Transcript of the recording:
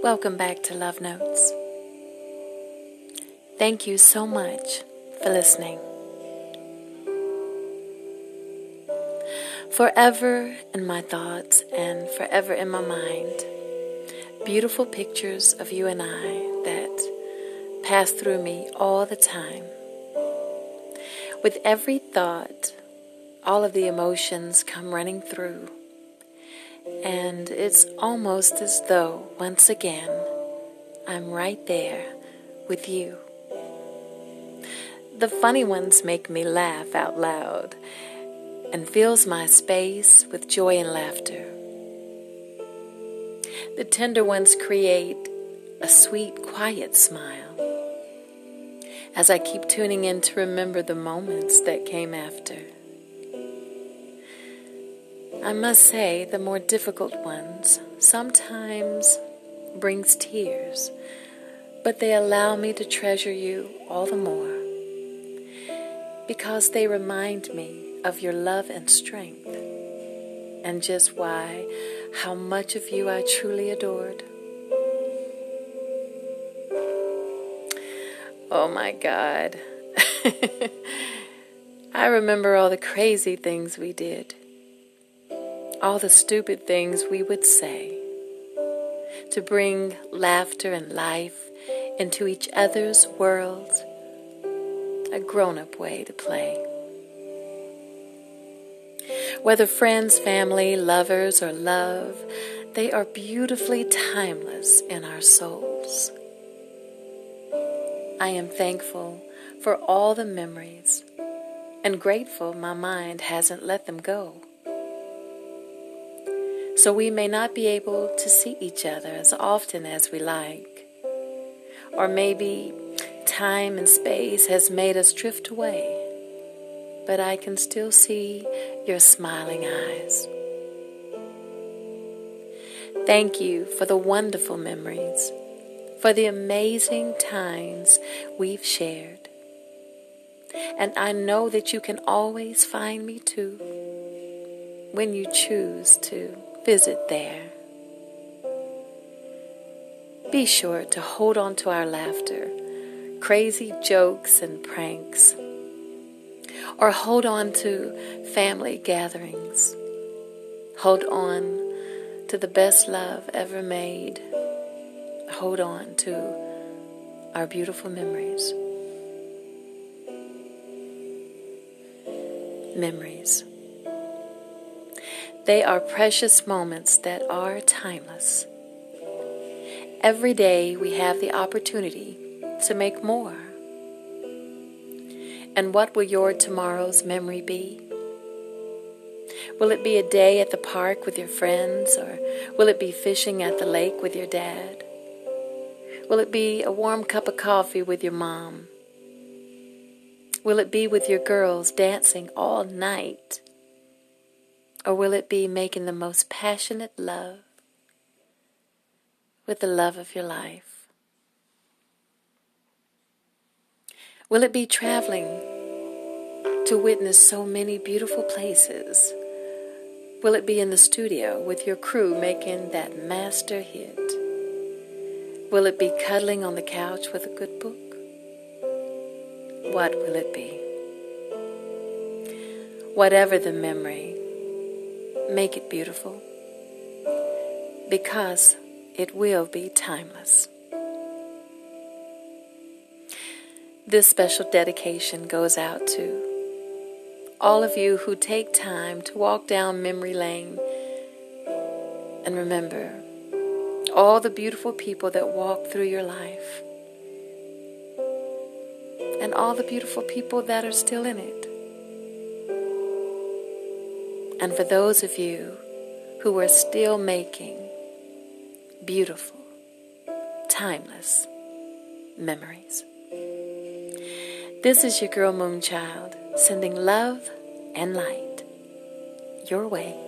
Welcome back to Love Notes. Thank you so much for listening. Forever in my thoughts and forever in my mind, beautiful pictures of you and I that pass through me all the time. With every thought, all of the emotions come running through, and it's almost as though, once again, I'm right there with you. The funny ones make me laugh out loud and fills my space with joy and laughter. The tender ones create a sweet, quiet smile as I keep tuning in to remember the moments that came after. I must say, the more difficult ones sometimes brings tears, but they allow me to treasure you all the more because they remind me of your love and strength and just why how much of you I truly adored. Oh my God. I remember all the crazy things we did all the stupid things we would say to bring laughter and life into each other's world, a grown up way to play. Whether friends, family, lovers, or love, they are beautifully timeless in our souls. I am thankful for all the memories and grateful my mind hasn't let them go so we may not be able to see each other as often as we like. Or maybe time and space has made us drift away, but I can still see your smiling eyes. Thank you for the wonderful memories, for the amazing times we've shared. And I know that you can always find me too when you choose to visit there. Be sure to hold on to our laughter, crazy jokes and pranks, or hold on to family gatherings. Hold on to the best love ever made. Hold on to our beautiful memories. Memories. They are precious moments that are timeless. Every day we have the opportunity to make more. And what will your tomorrow's memory be? Will it be a day at the park with your friends, or will it be fishing at the lake with your dad? Will it be a warm cup of coffee with your mom? Will it be with your girls dancing all night or will it be making the most passionate love with the love of your life? Will it be traveling to witness so many beautiful places? Will it be in the studio with your crew making that master hit? Will it be cuddling on the couch with a good book? What will it be? Whatever the memory, make it beautiful because it will be timeless. This special dedication goes out to all of you who take time to walk down memory lane and remember all the beautiful people that walk through your life and all the beautiful people that are still in it. And for those of you who are still making beautiful, timeless memories. This is your girl Moonchylde sending love and light your way.